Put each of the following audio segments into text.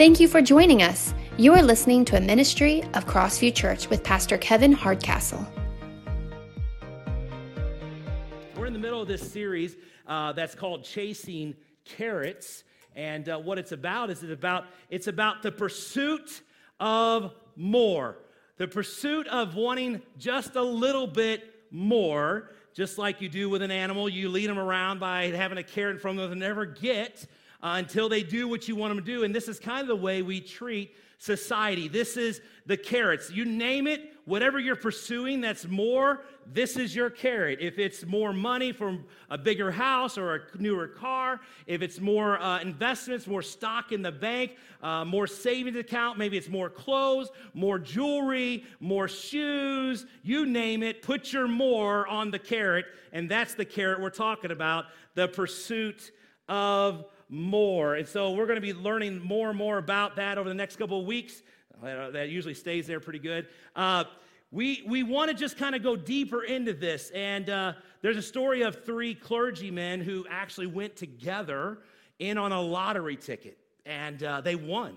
Thank you for joining us. You are listening to a ministry of Crossview Church with Pastor Kevin Hardcastle. We're in the middle of this series uh, that's called Chasing Carrots. And uh, what it's about is it about it's about the pursuit of more, the pursuit of wanting just a little bit more, just like you do with an animal. You lead them around by having a carrot in front of them they never get uh, until they do what you want them to do. And this is kind of the way we treat society. This is the carrots. You name it, whatever you're pursuing that's more, this is your carrot. If it's more money for a bigger house or a newer car, if it's more uh, investments, more stock in the bank, uh, more savings account, maybe it's more clothes, more jewelry, more shoes, you name it, put your more on the carrot, and that's the carrot we're talking about the pursuit of more. And so we're going to be learning more and more about that over the next couple of weeks. That usually stays there pretty good. Uh, we, we want to just kind of go deeper into this. And uh, there's a story of three clergymen who actually went together in on a lottery ticket, and uh, they won.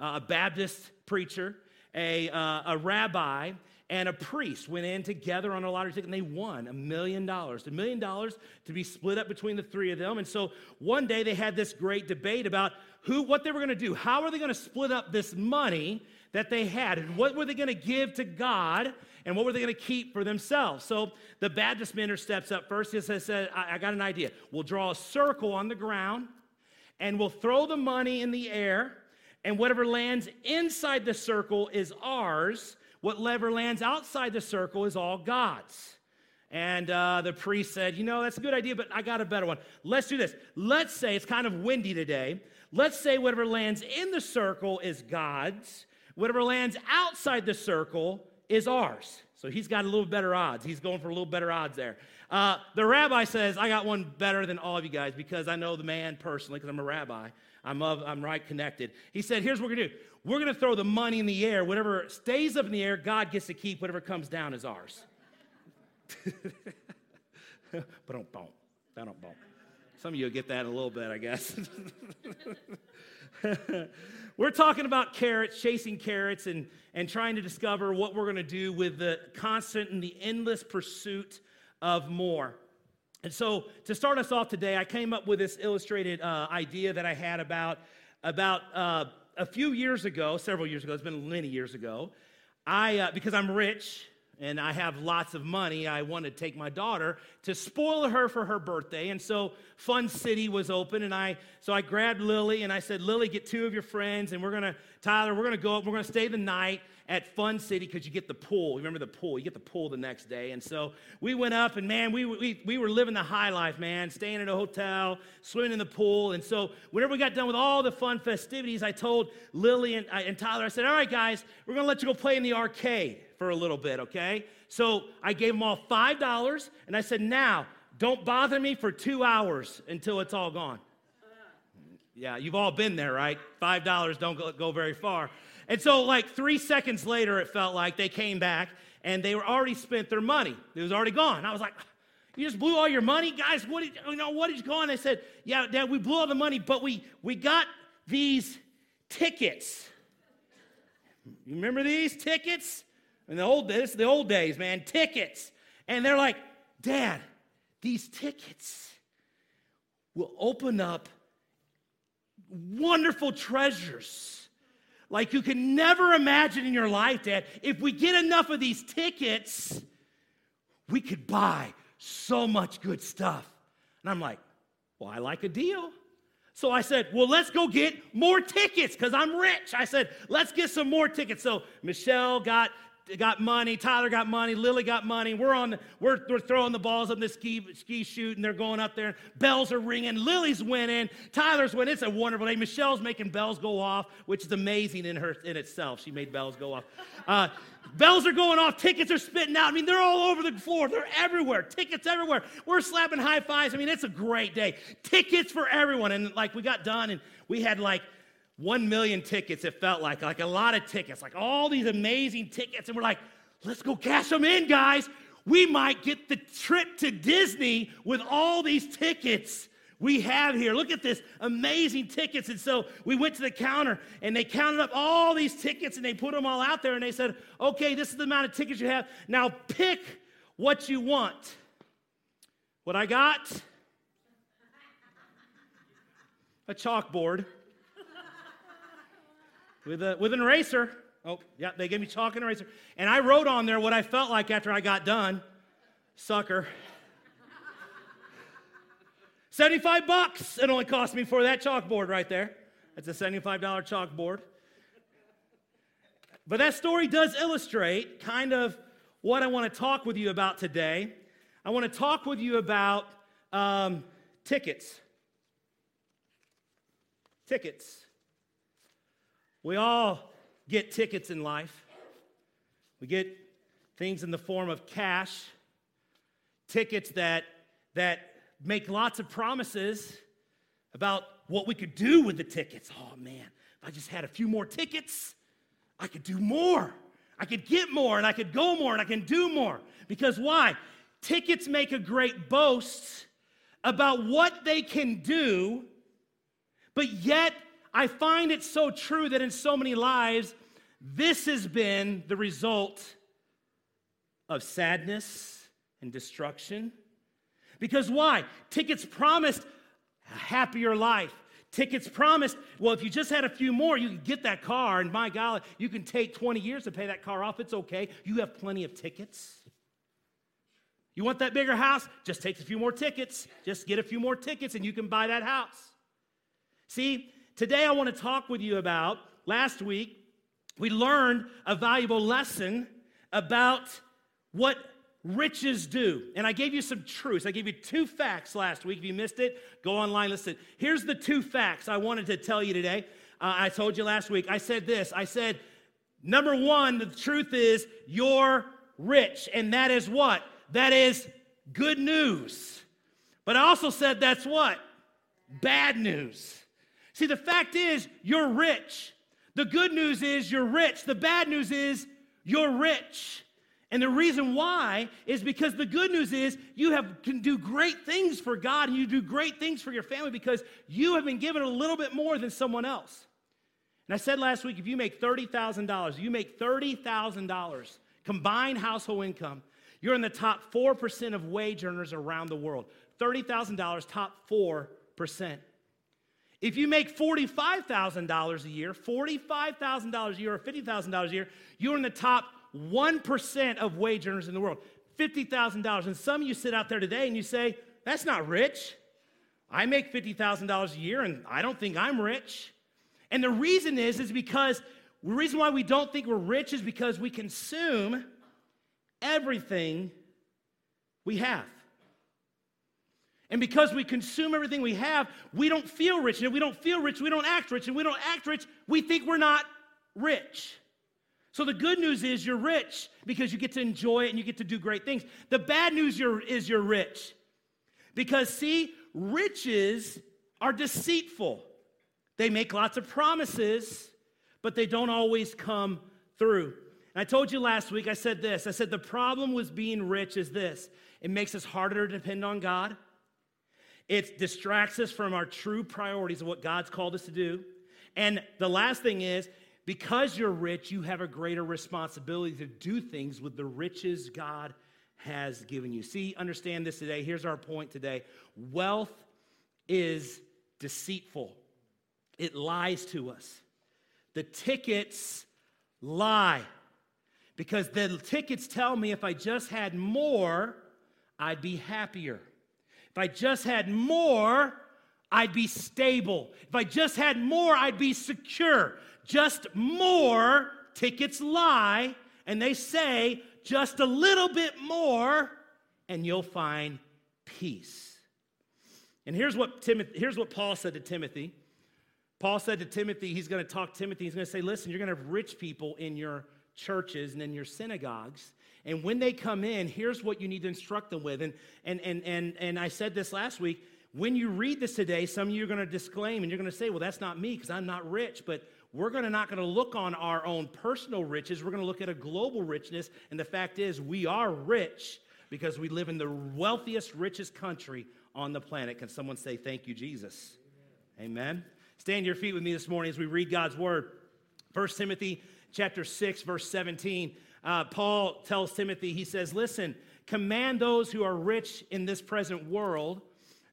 Uh, a Baptist preacher, a, uh, a rabbi, and a priest went in together on a lottery ticket and they won a million dollars. A million dollars to be split up between the three of them. And so one day they had this great debate about who, what they were going to do. How are they going to split up this money that they had? And what were they going to give to God? And what were they going to keep for themselves? So the Baptist minister steps up first. He says, I got an idea. We'll draw a circle on the ground and we'll throw the money in the air. And whatever lands inside the circle is ours Whatever lands outside the circle is all God's. And uh, the priest said, You know, that's a good idea, but I got a better one. Let's do this. Let's say it's kind of windy today. Let's say whatever lands in the circle is God's, whatever lands outside the circle is ours. So he's got a little better odds. He's going for a little better odds there. Uh, the rabbi says, I got one better than all of you guys because I know the man personally, because I'm a rabbi. I'm, of, I'm right connected. He said, Here's what we're going to do we're going to throw the money in the air. Whatever stays up in the air, God gets to keep. Whatever comes down is ours. but don't bump. Don't bump. Some of you will get that in a little bit, I guess. we're talking about carrots, chasing carrots, and, and trying to discover what we're going to do with the constant and the endless pursuit of more. And so, to start us off today, I came up with this illustrated uh, idea that I had about, about uh, a few years ago, several years ago, it's been many years ago, I, uh, because I'm rich and I have lots of money, I wanted to take my daughter to spoil her for her birthday. And so Fun City was open, and I, so I grabbed Lily and I said, Lily, get two of your friends, and we're gonna, Tyler, we're gonna go up, we're gonna stay the night at Fun City because you get the pool. Remember the pool? You get the pool the next day. And so we went up, and man, we, we, we were living the high life, man, staying at a hotel, swimming in the pool. And so whenever we got done with all the fun festivities, I told Lily and, uh, and Tyler, I said, All right, guys, we're going to let you go play in the arcade for a little bit, okay? So I gave them all $5, and I said, Now, don't bother me for two hours until it's all gone. Yeah, you've all been there, right? $5 don't go, go very far. And so, like three seconds later, it felt like they came back and they were already spent their money. It was already gone. I was like, you just blew all your money, guys. What did you know? What you on? They said, yeah, Dad, we blew all the money, but we we got these tickets. You remember these tickets? In the old days, the old days, man, tickets. And they're like, Dad, these tickets will open up wonderful treasures like you can never imagine in your life, Dad. If we get enough of these tickets, we could buy so much good stuff. And I'm like, well, I like a deal. So I said, well, let's go get more tickets because I'm rich. I said, let's get some more tickets. So Michelle got got money. Tyler got money. Lily got money. We're on. We're, we're throwing the balls up the ski ski shoot, and they're going up there. Bells are ringing. Lily's winning. Tyler's winning. It's a wonderful day. Michelle's making bells go off, which is amazing in her in itself. She made bells go off. Uh, bells are going off. Tickets are spitting out. I mean, they're all over the floor. They're everywhere. Tickets everywhere. We're slapping high fives. I mean, it's a great day. Tickets for everyone. And like we got done, and we had like one million tickets, it felt like, like a lot of tickets, like all these amazing tickets. And we're like, let's go cash them in, guys. We might get the trip to Disney with all these tickets we have here. Look at this amazing tickets. And so we went to the counter and they counted up all these tickets and they put them all out there and they said, okay, this is the amount of tickets you have. Now pick what you want. What I got? A chalkboard with, a, with an eraser. Oh, yeah, they gave me chalk and eraser. And I wrote on there what I felt like after I got done. Sucker. 75 bucks it only cost me for that chalkboard right there. That's a $75 chalkboard. But that story does illustrate kind of what I want to talk with you about today. I want to talk with you about um, tickets. Tickets. We all get tickets in life. We get things in the form of cash, tickets that, that make lots of promises about what we could do with the tickets. Oh man, if I just had a few more tickets, I could do more. I could get more and I could go more and I can do more. Because why? Tickets make a great boast about what they can do, but yet I find it so true that in so many lives, this has been the result of sadness and destruction. Because why? Tickets promised a happier life. Tickets promised, well, if you just had a few more, you could get that car, and my God, you can take 20 years to pay that car off. It's okay. You have plenty of tickets. You want that bigger house? Just take a few more tickets. Just get a few more tickets, and you can buy that house. See, Today, I want to talk with you about last week, we learned a valuable lesson about what riches do. And I gave you some truths. I gave you two facts last week. If you missed it, go online, listen. Here's the two facts I wanted to tell you today. Uh, I told you last week. I said this I said, number one, the truth is you're rich. And that is what? That is good news. But I also said that's what? Bad news. See, the fact is, you're rich. The good news is you're rich. The bad news is you're rich. And the reason why is because the good news is you have, can do great things for God and you do great things for your family because you have been given a little bit more than someone else. And I said last week if you make $30,000, you make $30,000 combined household income, you're in the top 4% of wage earners around the world. $30,000, top 4%. If you make $45,000 a year, $45,000 a year or $50,000 a year, you're in the top 1% of wage earners in the world. $50,000. And some of you sit out there today and you say, that's not rich. I make $50,000 a year and I don't think I'm rich. And the reason is, is because the reason why we don't think we're rich is because we consume everything we have. And because we consume everything we have, we don't feel rich. And if we don't feel rich, we don't act rich. And we don't act rich, we think we're not rich. So the good news is you're rich because you get to enjoy it and you get to do great things. The bad news is you're rich. Because, see, riches are deceitful. They make lots of promises, but they don't always come through. And I told you last week, I said this I said, the problem with being rich is this it makes us harder to depend on God. It distracts us from our true priorities of what God's called us to do. And the last thing is, because you're rich, you have a greater responsibility to do things with the riches God has given you. See, understand this today. Here's our point today wealth is deceitful, it lies to us. The tickets lie because the tickets tell me if I just had more, I'd be happier. If I just had more, I'd be stable. If I just had more, I'd be secure. Just more tickets lie, and they say just a little bit more, and you'll find peace. And here's what, Timothy, here's what Paul said to Timothy. Paul said to Timothy, he's going to talk to Timothy, he's going to say, listen, you're going to have rich people in your churches and in your synagogues. And when they come in, here's what you need to instruct them with. And, and, and, and, and I said this last week. When you read this today, some of you are going to disclaim and you're going to say, well, that's not me because I'm not rich. But we're going to not going to look on our own personal riches. We're going to look at a global richness. And the fact is, we are rich because we live in the wealthiest, richest country on the planet. Can someone say, thank you, Jesus? Amen. Amen. Stand your feet with me this morning as we read God's word. 1 Timothy chapter 6, verse 17. Uh, Paul tells Timothy, he says, Listen, command those who are rich in this present world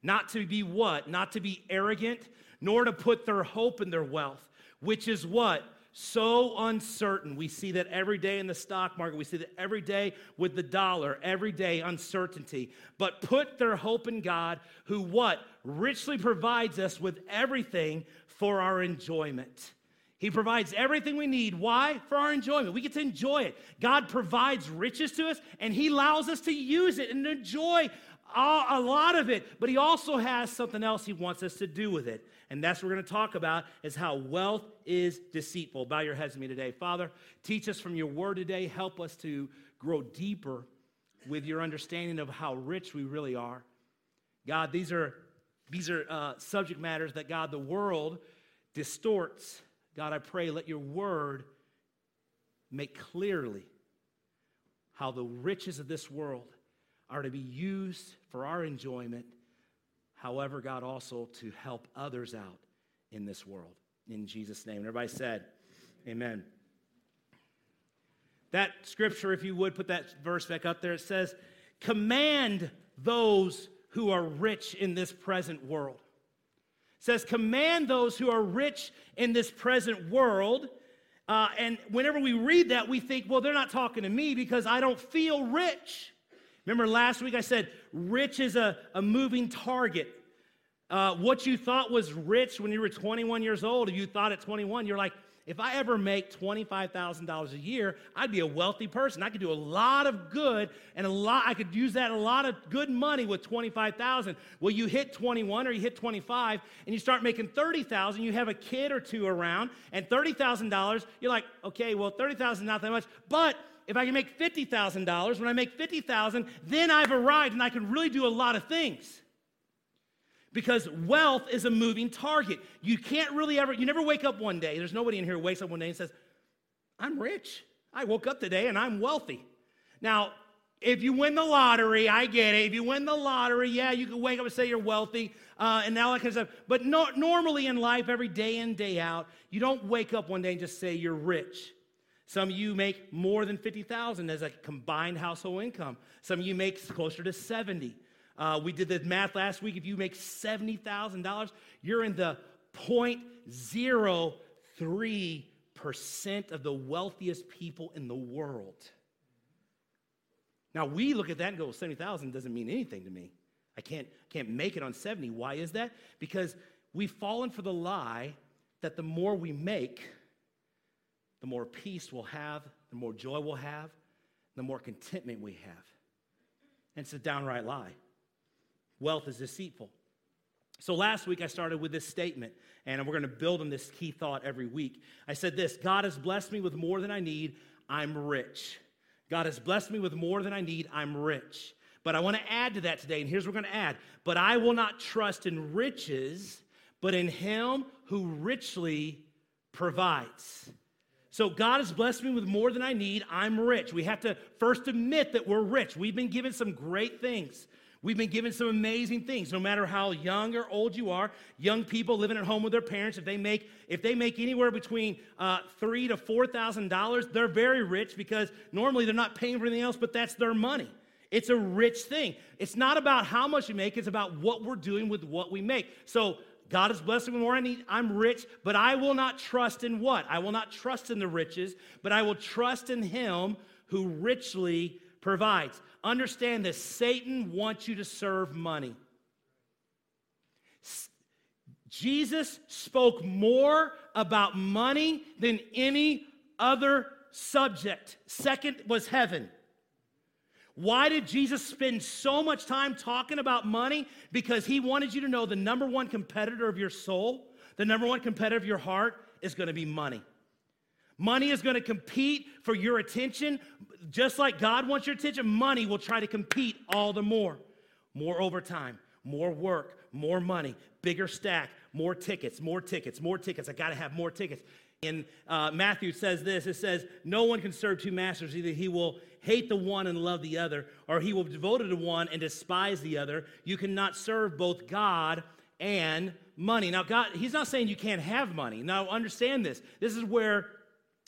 not to be what? Not to be arrogant, nor to put their hope in their wealth, which is what? So uncertain. We see that every day in the stock market. We see that every day with the dollar, every day uncertainty. But put their hope in God, who what? Richly provides us with everything for our enjoyment. He provides everything we need. Why? For our enjoyment. We get to enjoy it. God provides riches to us, and He allows us to use it and enjoy a lot of it. But He also has something else He wants us to do with it. And that's what we're going to talk about is how wealth is deceitful. Bow your heads to me today. Father, teach us from your word today. Help us to grow deeper with your understanding of how rich we really are. God, these are, these are uh, subject matters that, God, the world distorts God, I pray, let your word make clearly how the riches of this world are to be used for our enjoyment. However, God, also to help others out in this world. In Jesus' name. And Everybody said, Amen. That scripture, if you would put that verse back up there, it says, Command those who are rich in this present world says, Command those who are rich in this present world. Uh, and whenever we read that, we think, well, they're not talking to me because I don't feel rich. Remember last week I said, rich is a, a moving target. Uh, what you thought was rich when you were 21 years old, if you thought at 21, you're like, if I ever make $25,000 a year, I'd be a wealthy person. I could do a lot of good and a lot I could use that a lot of good money with 25,000. Well, you hit 21 or you hit 25 and you start making 30,000, you have a kid or two around and $30,000, you're like, "Okay, well, thirty thousand is not that much, but if I can make $50,000, when I make 50,000, then I've arrived and I can really do a lot of things." Because wealth is a moving target. You can't really ever, you never wake up one day. There's nobody in here who wakes up one day and says, I'm rich. I woke up today and I'm wealthy. Now, if you win the lottery, I get it. If you win the lottery, yeah, you can wake up and say you're wealthy uh, and all that kind of stuff. But no, normally in life, every day in, day out, you don't wake up one day and just say you're rich. Some of you make more than 50,000 as a combined household income. Some of you make closer to 70. Uh, we did the math last week. If you make $70,000, you're in the 0.03% of the wealthiest people in the world. Now, we look at that and go, 70,000 doesn't mean anything to me. I can't, can't make it on 70. Why is that? Because we've fallen for the lie that the more we make, the more peace we'll have, the more joy we'll have, the more contentment we have. And it's a downright lie wealth is deceitful. So last week I started with this statement, and we're going to build on this key thought every week. I said this God has blessed me with more than I need, I'm rich. God has blessed me with more than I need, I'm rich. But I want to add to that today, and here's what we're going to add. But I will not trust in riches, but in Him who richly provides. So God has blessed me with more than I need. I'm rich. We have to first admit that we're rich. We've been given some great things. We've been given some amazing things. No matter how young or old you are, young people living at home with their parents, if they make if they make anywhere between uh, three to four thousand dollars, they're very rich because normally they're not paying for anything else, but that's their money. It's a rich thing. It's not about how much we make; it's about what we're doing with what we make. So God is blessing me more I need. I'm rich, but I will not trust in what? I will not trust in the riches, but I will trust in Him who richly provides understand this Satan wants you to serve money. Jesus spoke more about money than any other subject. Second was heaven. Why did Jesus spend so much time talking about money? Because he wanted you to know the number one competitor of your soul, the number one competitor of your heart is going to be money. Money is going to compete for your attention. Just like God wants your attention, money will try to compete all the more. More overtime, more work, more money, bigger stack, more tickets, more tickets, more tickets. I got to have more tickets. In uh, Matthew says this it says, No one can serve two masters. Either he will hate the one and love the other, or he will be devoted to one and despise the other. You cannot serve both God and money. Now, God, he's not saying you can't have money. Now, understand this. This is where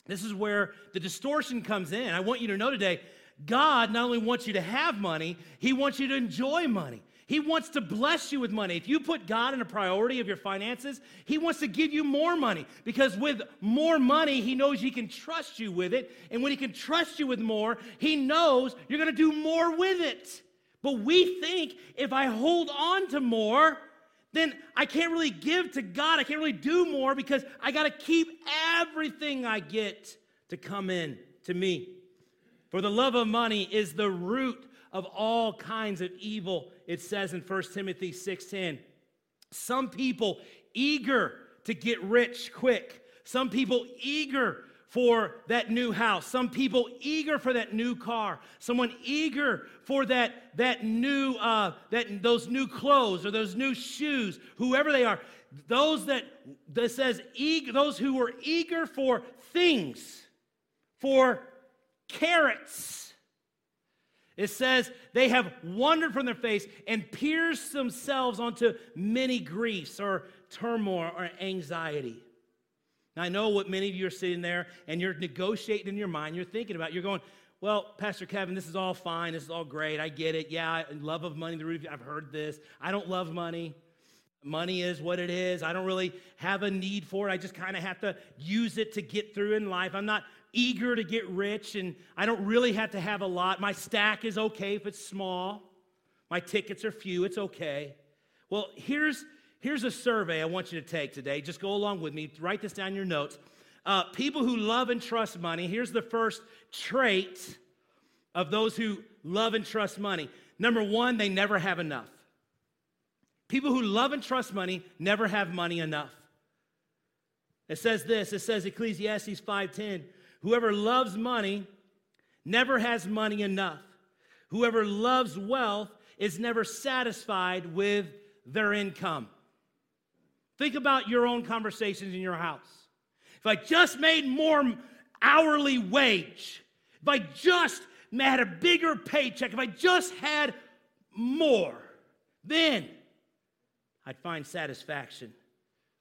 this is where the distortion comes in. I want you to know today, God not only wants you to have money, he wants you to enjoy money. He wants to bless you with money. If you put God in a priority of your finances, He wants to give you more money because with more money, He knows He can trust you with it. And when He can trust you with more, He knows you're going to do more with it. But we think if I hold on to more, then I can't really give to God. I can't really do more because I got to keep everything I get to come in to me. For the love of money is the root of all kinds of evil, it says in 1 Timothy 6:10. Some people eager to get rich quick. Some people eager for that new house. Some people eager for that new car. Someone eager for that, that new, uh, that, those new clothes or those new shoes, whoever they are. Those that, that says, eager, those who were eager for things, for carrots, it says they have wandered from their face and pierced themselves onto many griefs or turmoil or anxiety. Now, I know what many of you are sitting there and you're negotiating in your mind, you're thinking about, you're going, well, Pastor Kevin, this is all fine. This is all great. I get it. Yeah, love of money, the root, I've heard this. I don't love money. Money is what it is. I don't really have a need for it. I just kind of have to use it to get through in life. I'm not eager to get rich and I don't really have to have a lot. My stack is okay if it's small. My tickets are few, it's okay. Well, here's, here's a survey I want you to take today. Just go along with me, write this down in your notes. Uh, people who love and trust money, here's the first trait of those who love and trust money. Number one, they never have enough. People who love and trust money never have money enough. It says this, it says Ecclesiastes 5:10, Whoever loves money never has money enough. Whoever loves wealth is never satisfied with their income. Think about your own conversations in your house. If I just made more hourly wage, if I just had a bigger paycheck, if I just had more, then I'd find satisfaction.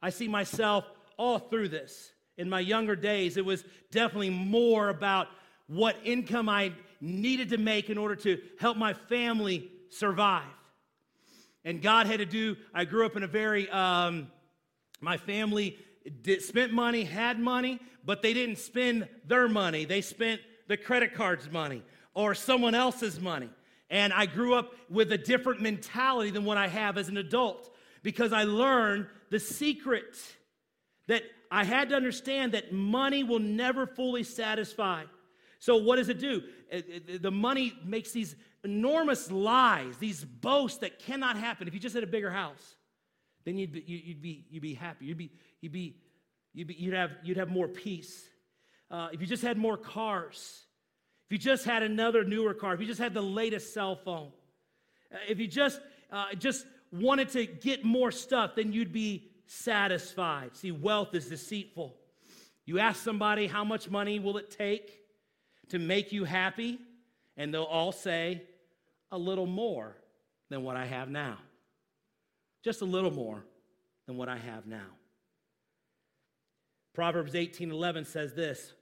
I see myself all through this in my younger days, it was definitely more about what income I needed to make in order to help my family survive. And God had to do, I grew up in a very, um, my family did, spent money, had money, but they didn't spend their money. They spent the credit card's money or someone else's money. And I grew up with a different mentality than what I have as an adult because I learned the secret that I had to understand that money will never fully satisfy. So, what does it do? Uh, uh, the money makes these enormous lies, these boasts that cannot happen. If you just had a bigger house, then you'd be, you'd be, you'd be happy. You'd, be, you'd, be, you'd, be, you'd, have, you'd have more peace. Uh, if you just had more cars, if you just had another newer car, if you just had the latest cell phone, uh, if you just, uh, just wanted to get more stuff, then you'd be satisfied. See, wealth is deceitful. You ask somebody, how much money will it take to make you happy? And they'll all say, a little more than what I have now. Just a little more than what I have now. Proverbs 18:11 says this,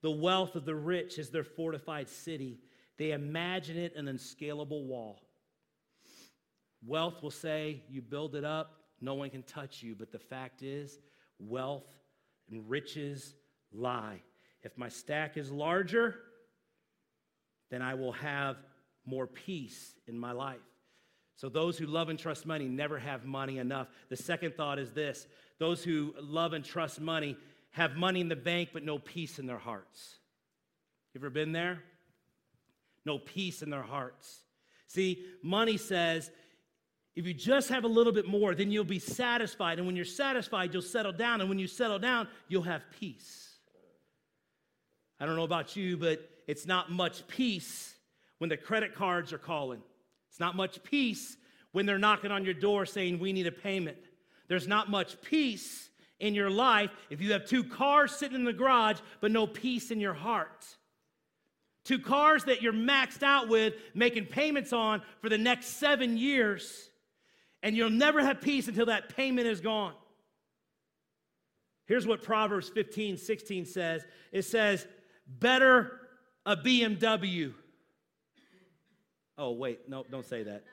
"The wealth of the rich is their fortified city. They imagine it an unscalable wall." Wealth will say, you build it up, no one can touch you. But the fact is, wealth and riches lie. If my stack is larger, then I will have more peace in my life. So, those who love and trust money never have money enough. The second thought is this those who love and trust money have money in the bank, but no peace in their hearts. You ever been there? No peace in their hearts. See, money says if you just have a little bit more, then you'll be satisfied. And when you're satisfied, you'll settle down. And when you settle down, you'll have peace. I don't know about you, but it's not much peace when the credit cards are calling. It's not much peace when they're knocking on your door saying, We need a payment. There's not much peace in your life if you have two cars sitting in the garage, but no peace in your heart. Two cars that you're maxed out with, making payments on for the next seven years, and you'll never have peace until that payment is gone. Here's what Proverbs 15, 16 says it says, Better a BMW. Oh, wait, no, don't say that.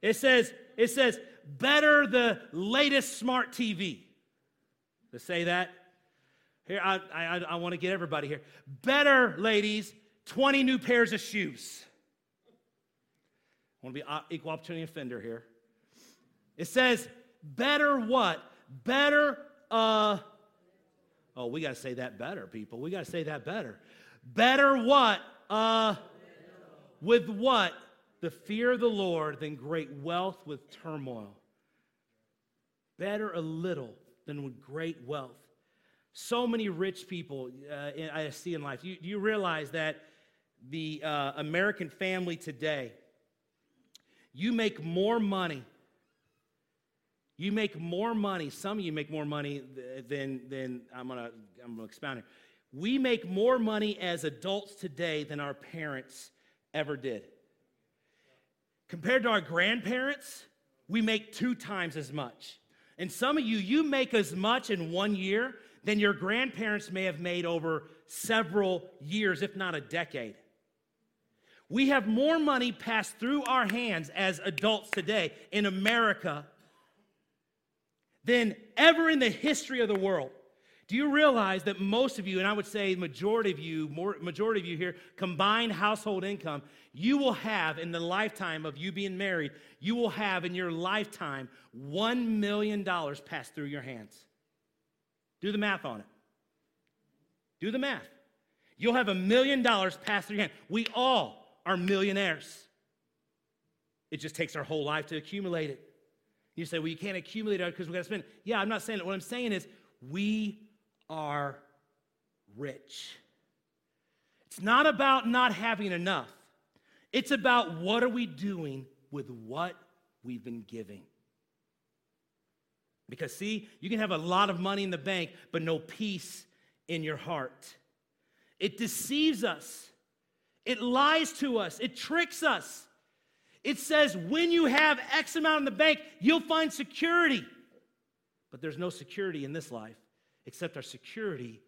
It says, it says, better the latest smart TV. To say that, here, I, I, I want to get everybody here. Better, ladies, 20 new pairs of shoes. I want to be equal opportunity offender here. It says, better what? Better, uh, oh, we got to say that better, people. We got to say that better. Better what? Uh, with what? The fear of the Lord than great wealth with turmoil. Better a little than with great wealth. So many rich people uh, I see in life. You, you realize that the uh, American family today, you make more money. You make more money. Some of you make more money than, than I'm going to I'm gonna expound here. We make more money as adults today than our parents ever did. Compared to our grandparents, we make two times as much. And some of you, you make as much in one year than your grandparents may have made over several years, if not a decade. We have more money passed through our hands as adults today in America than ever in the history of the world. Do you realize that most of you, and I would say majority of you, more, majority of you here, combined household income, you will have in the lifetime of you being married, you will have in your lifetime $1 million pass through your hands. Do the math on it. Do the math. You'll have a million dollars pass through your hand. We all are millionaires. It just takes our whole life to accumulate it. You say, well, you can't accumulate it because we got to spend it. Yeah, I'm not saying it. What I'm saying is we are rich. It's not about not having enough. It's about what are we doing with what we've been giving. Because, see, you can have a lot of money in the bank, but no peace in your heart. It deceives us, it lies to us, it tricks us. It says when you have X amount in the bank, you'll find security. But there's no security in this life except our security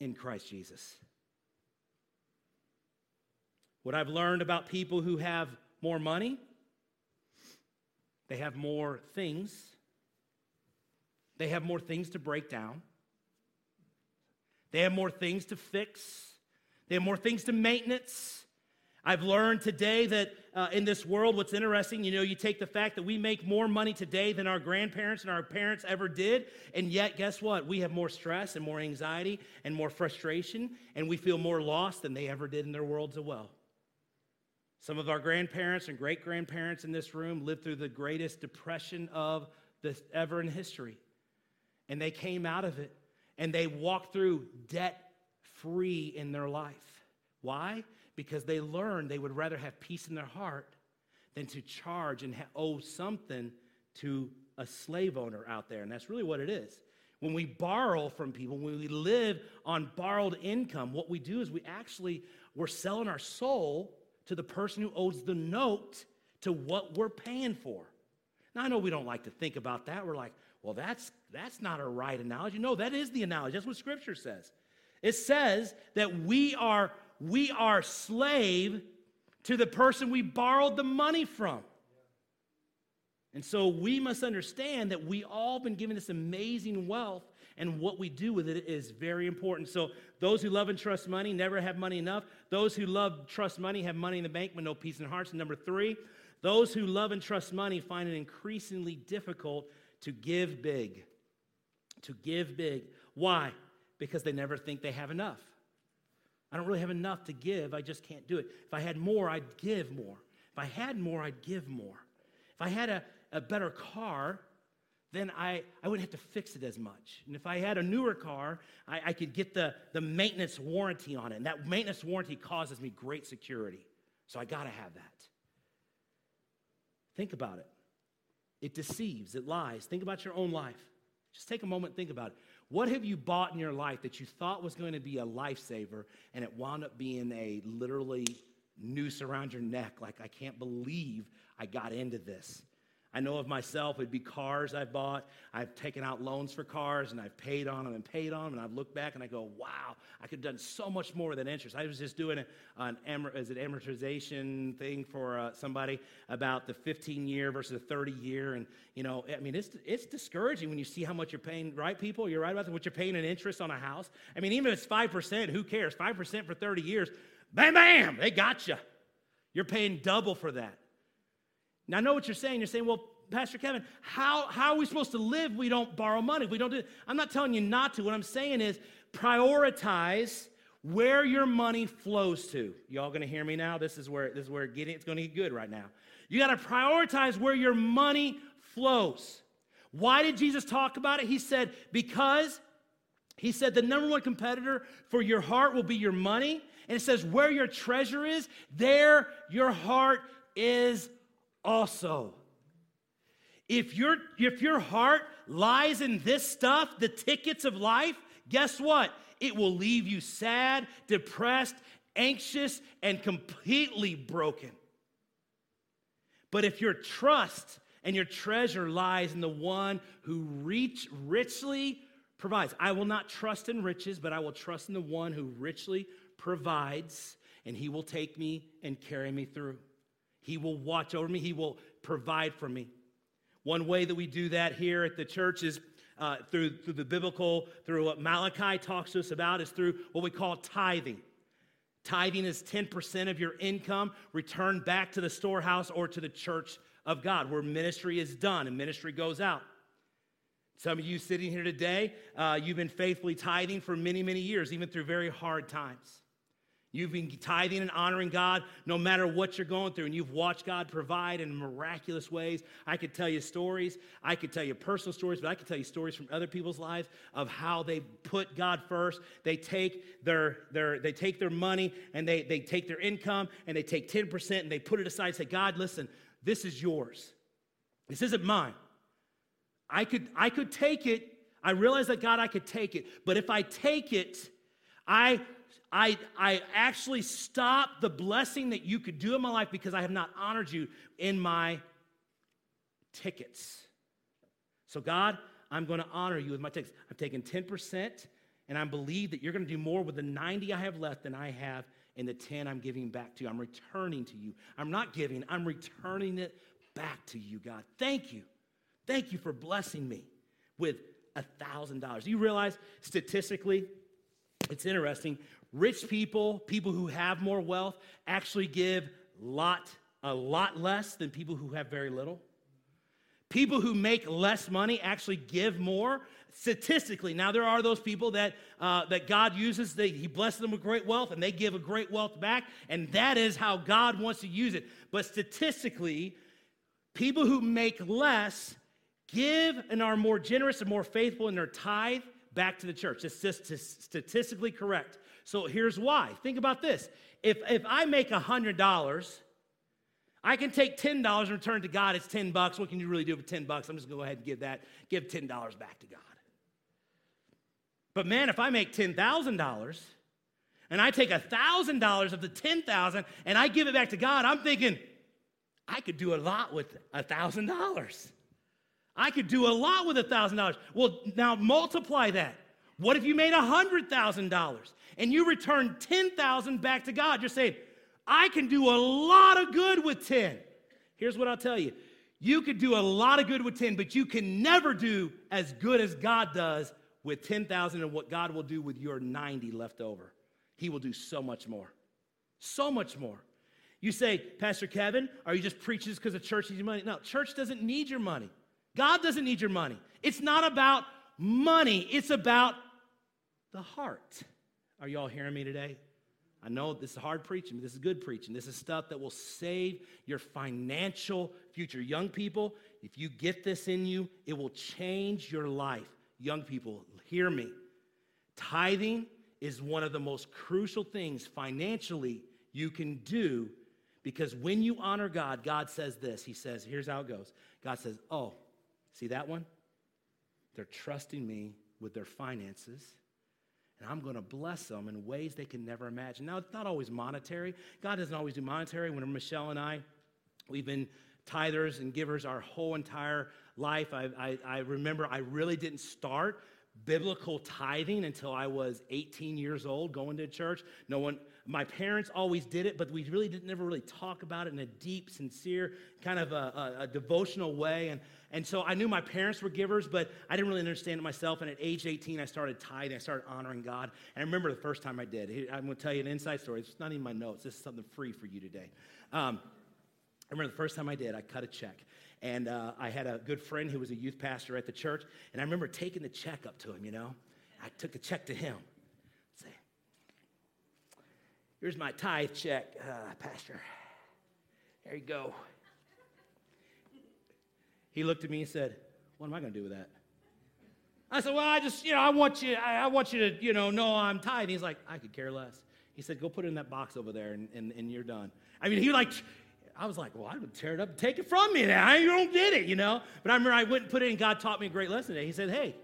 in Christ Jesus. What I've learned about people who have more money, they have more things, they have more things to break down, they have more things to fix, they have more things to maintenance. I've learned today that uh, in this world, what's interesting, you know, you take the fact that we make more money today than our grandparents and our parents ever did, and yet, guess what? We have more stress and more anxiety and more frustration, and we feel more lost than they ever did in their worlds as well. Some of our grandparents and great grandparents in this room lived through the greatest depression of this ever in history, and they came out of it, and they walked through debt free in their life. Why? Because they learned they would rather have peace in their heart than to charge and ha- owe something to a slave owner out there. And that's really what it is. When we borrow from people, when we live on borrowed income, what we do is we actually we're selling our soul to the person who owes the note to what we're paying for. Now I know we don't like to think about that. We're like, well, that's that's not a right analogy. No, that is the analogy. That's what scripture says. It says that we are we are slave to the person we borrowed the money from. And so we must understand that we all been given this amazing wealth and what we do with it is very important. So those who love and trust money never have money enough. Those who love trust money have money in the bank but no peace in hearts. And number 3, those who love and trust money find it increasingly difficult to give big. To give big. Why? Because they never think they have enough. I don't really have enough to give. I just can't do it. If I had more, I'd give more. If I had more, I'd give more. If I had a, a better car, then I, I wouldn't have to fix it as much. And if I had a newer car, I, I could get the, the maintenance warranty on it. And that maintenance warranty causes me great security. So I got to have that. Think about it. It deceives, it lies. Think about your own life. Just take a moment think about it. What have you bought in your life that you thought was going to be a lifesaver and it wound up being a literally noose around your neck? Like, I can't believe I got into this. I know of myself, it'd be cars I've bought. I've taken out loans for cars and I've paid on them and paid on them. And I've looked back and I go, wow, I could have done so much more than interest. I was just doing an, an is it amortization thing for uh, somebody about the 15 year versus the 30 year. And, you know, I mean, it's, it's discouraging when you see how much you're paying, right, people? You're right about what you're paying in interest on a house. I mean, even if it's 5%, who cares? 5% for 30 years, bam, bam, they got you. You're paying double for that. Now, I know what you're saying. You're saying, well, Pastor Kevin, how, how are we supposed to live? We don't borrow money. We don't do. I'm not telling you not to. What I'm saying is prioritize where your money flows to. Y'all gonna hear me now? This is where this is where getting it's gonna get good right now. You gotta prioritize where your money flows. Why did Jesus talk about it? He said, because he said the number one competitor for your heart will be your money. And it says, where your treasure is, there your heart is also. If, your if your heart lies in this stuff, the tickets of life, guess what? It will leave you sad, depressed, anxious, and completely broken. But if your trust and your treasure lies in the one who reach, richly provides, I will not trust in riches, but I will trust in the one who richly provides, and he will take me and carry me through. He will watch over me, He will provide for me. One way that we do that here at the church is uh, through, through the biblical, through what Malachi talks to us about, is through what we call tithing. Tithing is 10% of your income returned back to the storehouse or to the church of God, where ministry is done and ministry goes out. Some of you sitting here today, uh, you've been faithfully tithing for many, many years, even through very hard times. You've been tithing and honoring God no matter what you're going through, and you've watched God provide in miraculous ways. I could tell you stories. I could tell you personal stories, but I could tell you stories from other people's lives of how they put God first. They take their, their, they take their money and they, they take their income and they take 10% and they put it aside and say, God, listen, this is yours. This isn't mine. I could, I could take it. I realize that, God, I could take it. But if I take it, I I, I actually stop the blessing that you could do in my life because I have not honored you in my tickets. So, God, I'm going to honor you with my tickets. I'm taking 10%, and I believe that you're going to do more with the 90 I have left than I have in the 10 I'm giving back to you. I'm returning to you. I'm not giving, I'm returning it back to you, God. Thank you. Thank you for blessing me with a $1,000. You realize statistically, it's interesting. Rich people, people who have more wealth, actually give lot, a lot less than people who have very little. People who make less money actually give more statistically. Now, there are those people that, uh, that God uses, they, He blesses them with great wealth and they give a great wealth back, and that is how God wants to use it. But statistically, people who make less give and are more generous and more faithful in their tithe back to the church. It's just statistically correct. So here's why. Think about this. If, if I make $100, I can take $10 and return to God. It's 10 bucks. What can you really do with 10 bucks? I'm just going to go ahead and give that, give $10 back to God. But man, if I make $10,000 and I take $1,000 of the 10,000 and I give it back to God, I'm thinking, I could do a lot with $1,000. I could do a lot with $1,000. Well, now multiply that. What if you made $100,000 and you return 10,000 back to God? You're saying, I can do a lot of good with 10. Here's what I'll tell you. You could do a lot of good with 10, but you can never do as good as God does with 10,000 and what God will do with your 90 left over. He will do so much more. So much more. You say, Pastor Kevin, are you just preaching this because the church needs your money? No, church doesn't need your money. God doesn't need your money. It's not about money, it's about the heart. Are y'all hearing me today? I know this is hard preaching, but this is good preaching. This is stuff that will save your financial future. Young people, if you get this in you, it will change your life. Young people, hear me. Tithing is one of the most crucial things financially you can do because when you honor God, God says this. He says, here's how it goes God says, Oh, see that one? They're trusting me with their finances and I'm going to bless them in ways they can never imagine. Now, it's not always monetary. God doesn't always do monetary. When Michelle and I, we've been tithers and givers our whole entire life. I, I, I remember I really didn't start biblical tithing until I was 18 years old, going to church. No one, my parents always did it, but we really didn't never really talk about it in a deep, sincere, kind of a, a, a, devotional way. And, and so I knew my parents were givers, but I didn't really understand it myself. And at age 18, I started tithing. I started honoring God. And I remember the first time I did. I'm going to tell you an inside story. It's not even my notes. This is something free for you today. Um, I remember the first time I did, I cut a check. And uh, I had a good friend who was a youth pastor at the church. And I remember taking the check up to him, you know. I took the check to him. Say, Here's my tithe check, uh, Pastor. There you go. He looked at me and said, What am I going to do with that? I said, Well, I just, you know, I want you, I, I want you to, you know, know I'm tithing. He's like, I could care less. He said, Go put it in that box over there and, and, and you're done. I mean, he like, I was like, well, I would tear it up and take it from me now. I don't get it, you know? But I remember I went and put it in. God taught me a great lesson today. He said, hey,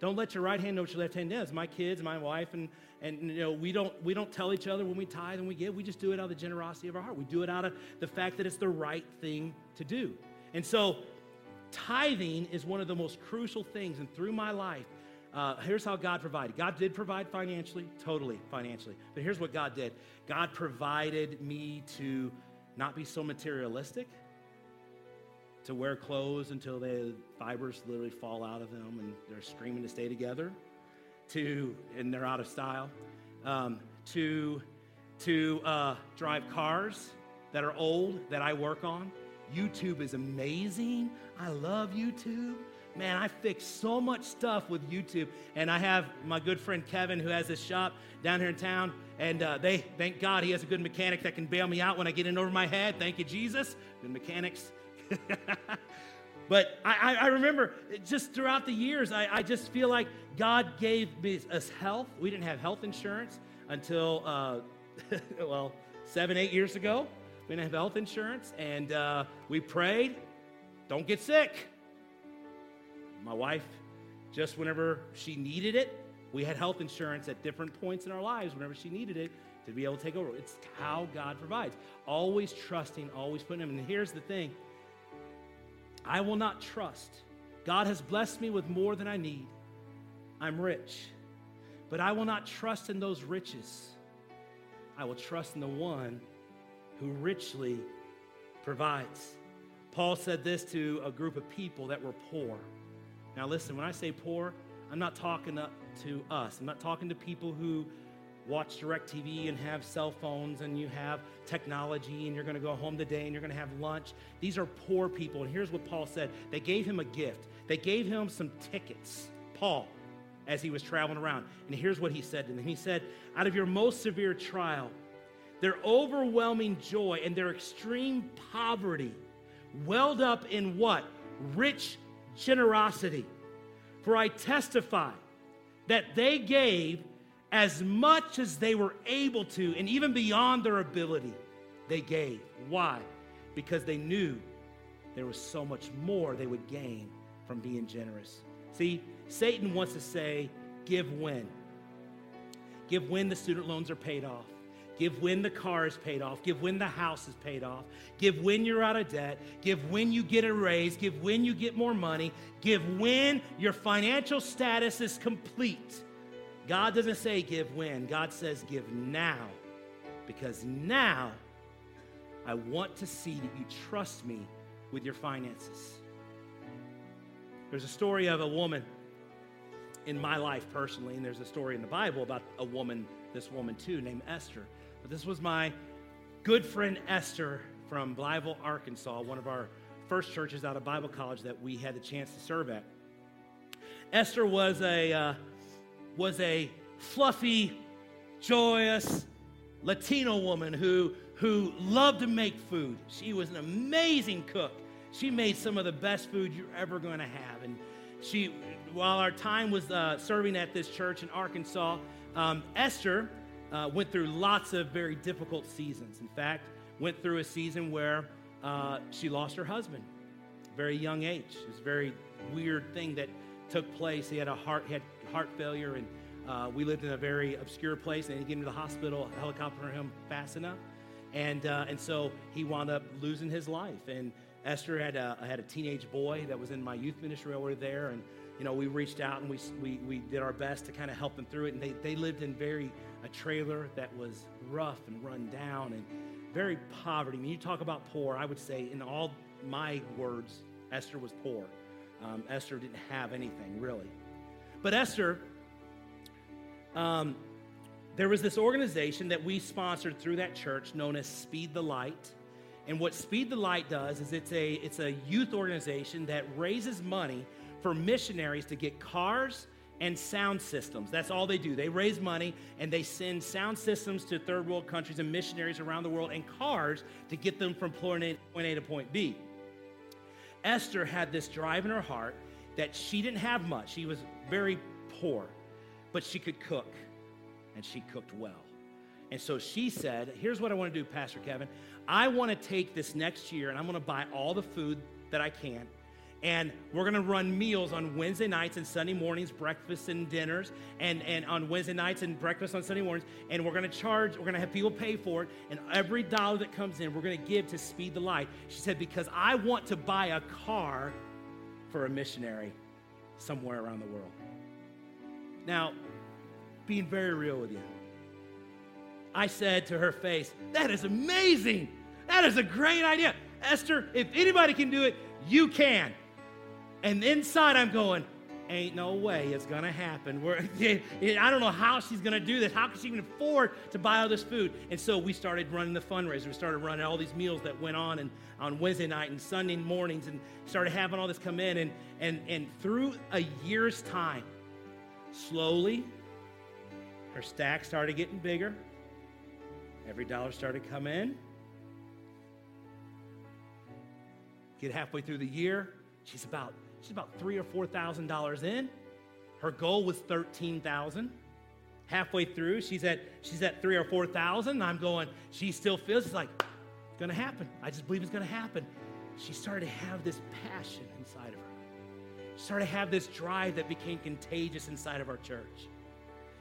don't let your right hand know what your left hand does. My kids, my wife, and and you know we don't we don't tell each other when we tithe and we give. We just do it out of the generosity of our heart. We do it out of the fact that it's the right thing to do. And so, tithing is one of the most crucial things. And through my life, uh, here's how God provided. God did provide financially, totally financially. But here's what God did. God provided me to not be so materialistic to wear clothes until the fibers literally fall out of them and they're screaming to stay together, to and they're out of style, um, to to uh, drive cars that are old that I work on. YouTube is amazing. I love YouTube. Man, I fix so much stuff with YouTube. And I have my good friend Kevin who has this shop down here in town. And uh, they, thank God, he has a good mechanic that can bail me out when I get in over my head. Thank you, Jesus. Good mechanics. but I, I, remember just throughout the years, I, I, just feel like God gave us health. We didn't have health insurance until, uh, well, seven, eight years ago. We didn't have health insurance. And uh, we prayed, don't get sick. My wife, just whenever she needed it, we had health insurance at different points in our lives whenever she needed it to be able to take over. It's how God provides. Always trusting, always putting Him. And here's the thing I will not trust. God has blessed me with more than I need. I'm rich. But I will not trust in those riches. I will trust in the one who richly provides. Paul said this to a group of people that were poor. Now, listen, when I say poor, I'm not talking to, us. I'm not talking to people who watch DirecTV and have cell phones and you have technology and you're going to go home today and you're going to have lunch. These are poor people. And here's what Paul said they gave him a gift, they gave him some tickets. Paul, as he was traveling around. And here's what he said to them He said, Out of your most severe trial, their overwhelming joy and their extreme poverty welled up in what? Rich generosity. For I testify that they gave as much as they were able to, and even beyond their ability, they gave. Why? Because they knew there was so much more they would gain from being generous. See, Satan wants to say, give when. Give when the student loans are paid off. Give when the car is paid off. Give when the house is paid off. Give when you're out of debt. Give when you get a raise. Give when you get more money. Give when your financial status is complete. God doesn't say give when, God says give now. Because now I want to see that you trust me with your finances. There's a story of a woman in my life personally, and there's a story in the Bible about a woman, this woman too, named Esther. But this was my good friend Esther from Blytheville, Arkansas, one of our first churches out of Bible college that we had the chance to serve at. Esther was a uh, was a fluffy, joyous, Latino woman who, who loved to make food. She was an amazing cook. She made some of the best food you're ever going to have. And she, while our time was uh, serving at this church in Arkansas, um, Esther uh, went through lots of very difficult seasons. In fact, went through a season where uh, she lost her husband, very young age. It was a very weird thing that took place. He had a heart, he had heart failure, and uh, we lived in a very obscure place. And he came to the hospital, helicopter him fast enough, and uh, and so he wound up losing his life. And Esther had a had a teenage boy that was in my youth ministry over there, and you know we reached out and we we, we did our best to kind of help them through it. And they they lived in very a trailer that was rough and run down and very poverty. When you talk about poor, I would say in all my words, Esther was poor. Um, Esther didn't have anything really. But Esther, um, there was this organization that we sponsored through that church known as Speed the Light. And what Speed the Light does is it's a, it's a youth organization that raises money for missionaries to get cars and sound systems. That's all they do. They raise money and they send sound systems to third world countries and missionaries around the world and cars to get them from point A, to point B. Esther had this drive in her heart that she didn't have much. She was very poor, but she could cook, and she cooked well. And so she said, Here's what I want to do, Pastor Kevin. I want to take this next year and I'm going to buy all the food that I can. And we're to run meals on Wednesday nights and Sunday mornings, breakfasts and dinners, and, and on Wednesday nights and breakfast on Sunday mornings. And we're to charge, we're to have people pay for it. And every dollar that comes in, we're to give to Speed the Light. She said, Because I want to buy a car for a missionary somewhere around the world. Now, being very real with you, I said to her face, That is amazing. That is a great idea. Esther, if anybody can do it, you can. And inside, I'm going, ain't no way it's gonna happen. We're, I don't know how she's gonna do this. How can she even afford to buy all this food? And so we started running the fundraiser. We started running all these meals that went on and on Wednesday night and Sunday mornings and started having all this come in. And, and, and through a year's time, slowly, her stack started getting bigger. Every dollar started come in. Get halfway through the year, she's about She's about three or four thousand dollars in. Her goal was thirteen thousand. Halfway through, she's at she's at three or four thousand. I'm going. She still feels it's like it's gonna happen. I just believe it's gonna happen. She started to have this passion inside of her. She started to have this drive that became contagious inside of our church.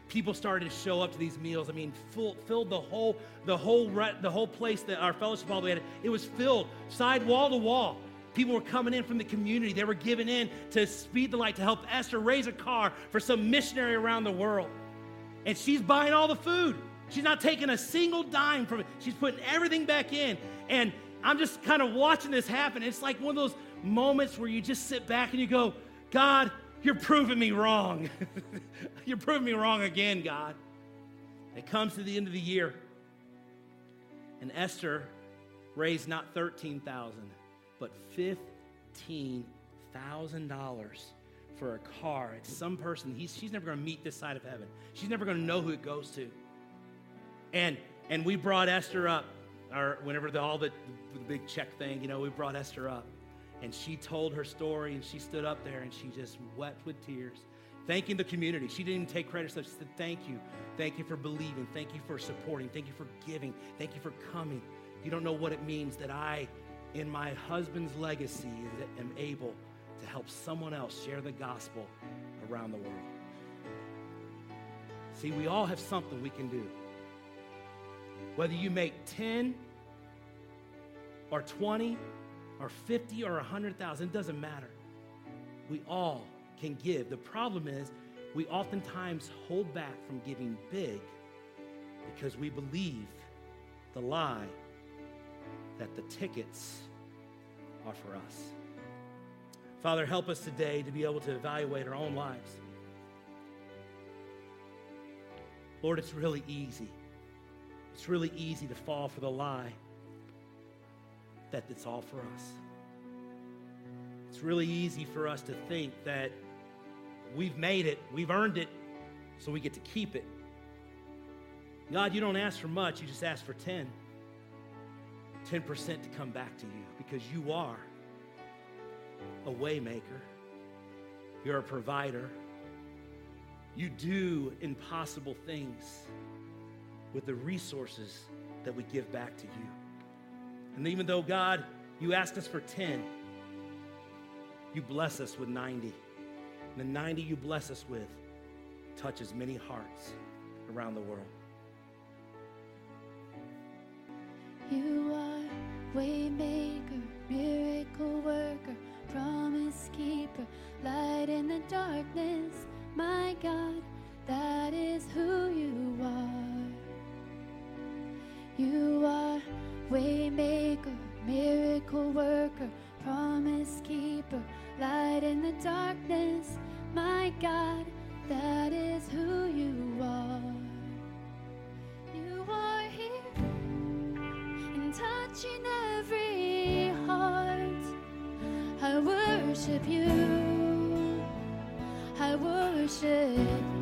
People started to show up to these meals. I mean, full, filled the whole the whole the whole place that our fellowship hall we had. It was filled side wall to wall. People were coming in from the community. They were giving in to Speed the Light to help Esther raise a car for some missionary around the world. And she's buying all the food. She's not taking a single dime from it. She's putting everything back in. And I'm just kind of watching this happen. It's like one of those moments where you just sit back and you go, God, you're proving me wrong. you're proving me wrong again, God. It comes to the end of the year. And Esther raised not 13,000, but $15,000 for a car. It's some person, he's, she's never going to meet this side of heaven. She's never going to know who it goes to. And, and we brought Esther up, or whenever the, all the, the big check thing, you know, we brought Esther up. And she told her story, and she stood up there and she just wept with tears, thanking the community. She didn't even take credit. So she said, Thank you. Thank you for believing. Thank you for supporting. Thank you for giving. Thank you for coming. You don't know what it means that I in my husband's legacy that am able to help someone else share the gospel around the world. See, we all have something we can do. Whether you make 10 or 20 or 50 or 100,000, it doesn't matter. We all can give. The problem is we oftentimes hold back from giving big because we believe the lie that the tickets for us. Father, help us today to be able to evaluate our own lives. Lord, it's really easy. It's really easy to fall for the lie that it's all for us. It's really easy for us to think that we've made it, we've earned it, so we get to keep it. God, you don't ask for much, you just ask for 10. 10% to come back to you because you are a waymaker. You're a provider. You do impossible things with the resources that we give back to you. And even though, God, you asked us for 10, you bless us with 90. And the 90 you bless us with touches many hearts around the world. You Waymaker, miracle worker, promise keeper, light in the darkness, my God, that is who you are. You are waymaker, miracle worker, promise keeper, light in the darkness, my God, that is who you are. You are here and touching worship you. I worship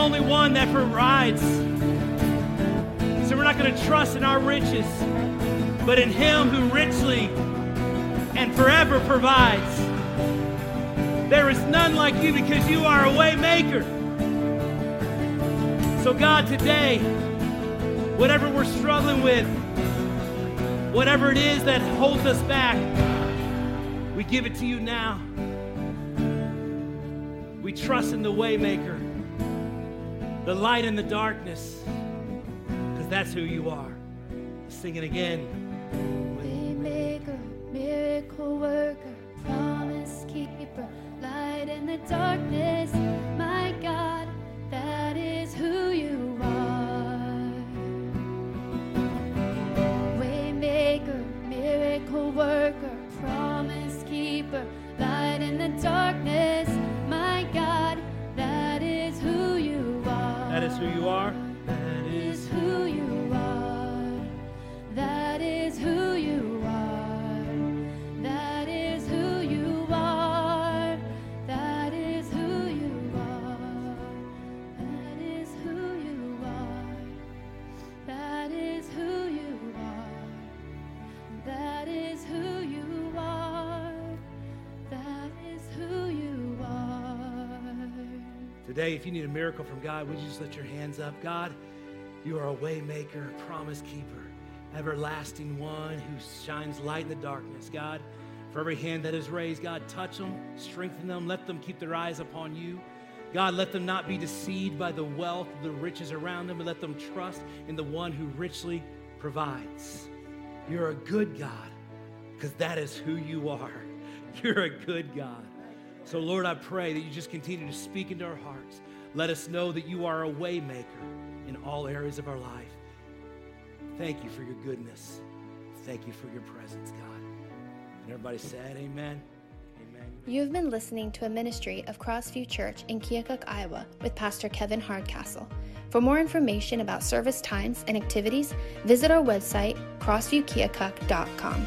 only one that provides. So we're not going to trust in our riches, but in Him who richly and forever provides. There is none like you because you are a way maker. So, God, today, whatever we're struggling with, whatever it is that holds us back, we give it to you now. We trust in the waymaker, the light in the darkness, because that's who you are. Sing it again. Waymaker, miracle worker, promise keeper, light in the darkness. My God, that is who you are. Waymaker, miracle worker, promise keeper, light in the darkness. Who you are. Today, if you need a miracle from God, would you just lift your hands up? God, you are a waymaker, promise keeper, everlasting one who shines light in the darkness. God, for every hand that is raised, God, touch them, strengthen them, let them keep their eyes upon you. God, let them not be deceived by the wealth, the riches around them, but let them trust in the one who richly provides. You're a good God because that is who you are. You're a good God. So, Lord, I pray that you just continue to speak into our hearts. Let us know that you are a waymaker in all areas of our life. Thank you for your goodness. Thank you for your presence, God. And everybody said, Amen. Amen. You've been listening to a ministry of Crossview Church in Keokuk, Iowa, with Pastor Kevin Hardcastle. For more information about service times and activities, visit our website, crossviewkeokuk.com.